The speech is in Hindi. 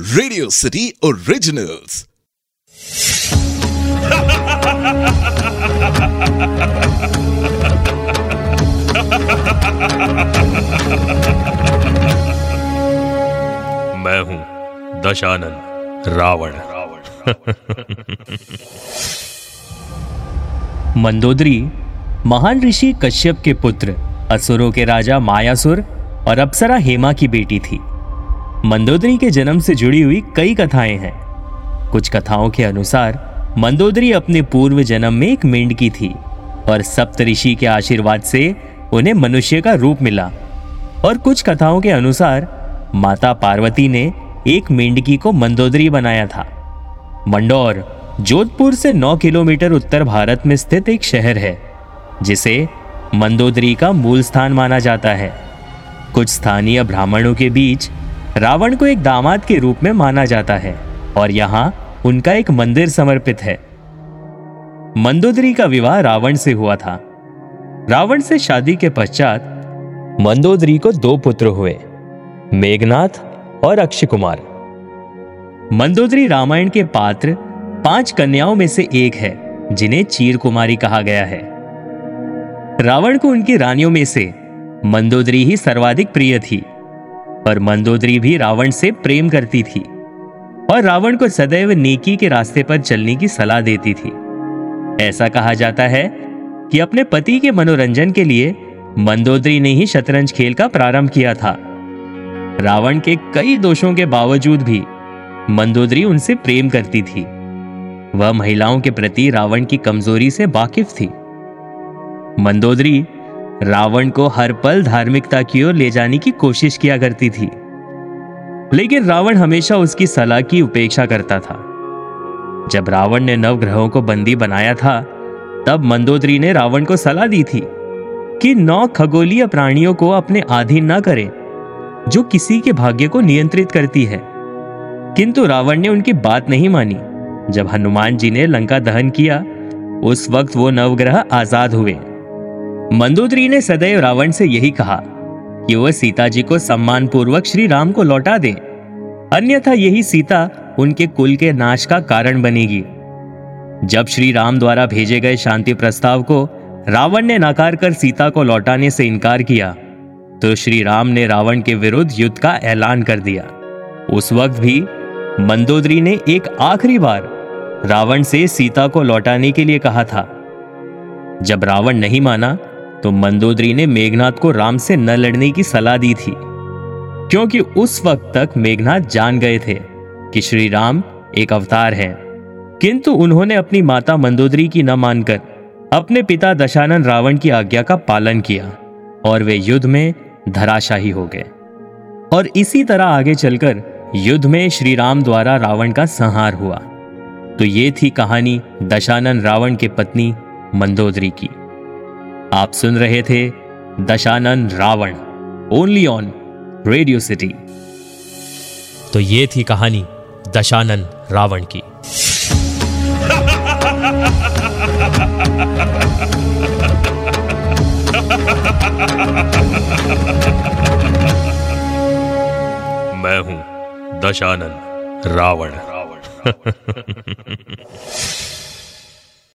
रेडियो सिटी ओरिजिनल्स मैं हूँ दशानन रावण। मंदोदरी महान ऋषि कश्यप के पुत्र असुरों के राजा मायासुर और अप्सरा हेमा की बेटी थी। मंदोदरी के जन्म से जुड़ी हुई कई कथाएँ हैं। कुछ कथाओं के अनुसार, मंदोदरी अपने पूर्व जन्म में एक मेंढकी थी और सप्तऋषि के आशीर्वाद से उन्हें मनुष्य का रूप मिला। और कुछ कथाओं के अनुसार, माता पार्वती ने एक मेंढकी को मंदोदरी बनाया था। मंडौर, जोधपुर से 9 किलोमीटर उत्तर भारत में स्थित एक शहर है, जिसे मंदोदरी का मूल स्थान माना जाता है। कुछ स्थानीय ब्राह्मणों के बीच रावण को एक दामाद के रूप में माना जाता है और यहाँ उनका एक मंदिर समर्पित है। मंदोदरी का विवाह रावण से हुआ था। रावण से शादी के पश्चात मंदोदरी को दो पुत्र हुए, मेघनाथ और अक्षय कुमार मंदोदरी रामायण के पात्र पाँच कन्याओं में से एक है, जिन्हें चीर कुमारी कहा गया है। रावण को उनकी रानियों में से मंदोदरी ही सर्वाधिक प्रिय थी। और मंदोदरी भी रावण से प्रेम करती थी और रावण को सदैव नेकी के रास्ते पर चलने की सलाह देती थी। ऐसा कहा जाता है कि अपने पति के मनोरंजन के लिए मंदोदरी ने ही शतरंज खेल का प्रारंभ किया था। रावण के कई दोषों के बावजूद भी मंदोदरी उनसे प्रेम करती थी। वह महिलाओं के प्रति रावण की कमज़ोरी से वाकिफ थी। मंदोदरी रावण को हर पल धार्मिकता की ओर ले जाने की कोशिश किया करती थी। लेकिन रावण हमेशा उसकी सलाह की उपेक्षा करता था। जब रावण ने नवग्रहों को बंदी बनाया था, तब मंदोदरी ने रावण को सलाह दी थी कि नौ खगोलीय प्राणियों को अपने अधीन न करें, जो किसी के भाग्य को नियंत्रित करती है। किंतु रावण ने उनकी बात नहीं मानी। जब हनुमान जी ने लंका दहन किया, उस वक्त वो नवग्रह आज़ाद हुए। मंदोदरी ने सदैव रावण से यही कहा कि वह सीता जी को सम्मान पूर्वक श्री राम को लौटा दे। अन्यथा यही सीता उनके कुल के नाश का कारण बनेगी। जब श्री राम द्वारा भेजे गए शांति प्रस्ताव को रावण ने नकार कर सीता को लौटाने से इनकार किया तो श्री राम ने रावण के विरुद्ध युद्ध का ऐलान कर दिया। उस वक्त भी मंदोदरी ने एक आखिरी बार रावण से सीता को लौटाने के लिए कहा था। जब रावण नहीं माना तो मंदोदरी ने मेघनाथ को राम से न लड़ने की सलाह दी थी, क्योंकि उस वक्त तक मेघनाथ जान गए थे कि श्री राम एक अवतार है। किंतु उन्होंने अपनी माता मंदोदरी की न मानकर अपने पिता दशानन रावण की आज्ञा का पालन किया और वे युद्ध में धराशाही हो गए। और इसी तरह आगे चलकर युद्ध में श्री राम द्वारा रावण का संहार हुआ। तो ये थी कहानी दशानन रावण के पत्नी मंदोदरी की। आप सुन रहे थे Dashanan Ravan only on Radio City तो ये थी कहानी दशानन रावण की। मैं हूँ दशानन रावण रावण।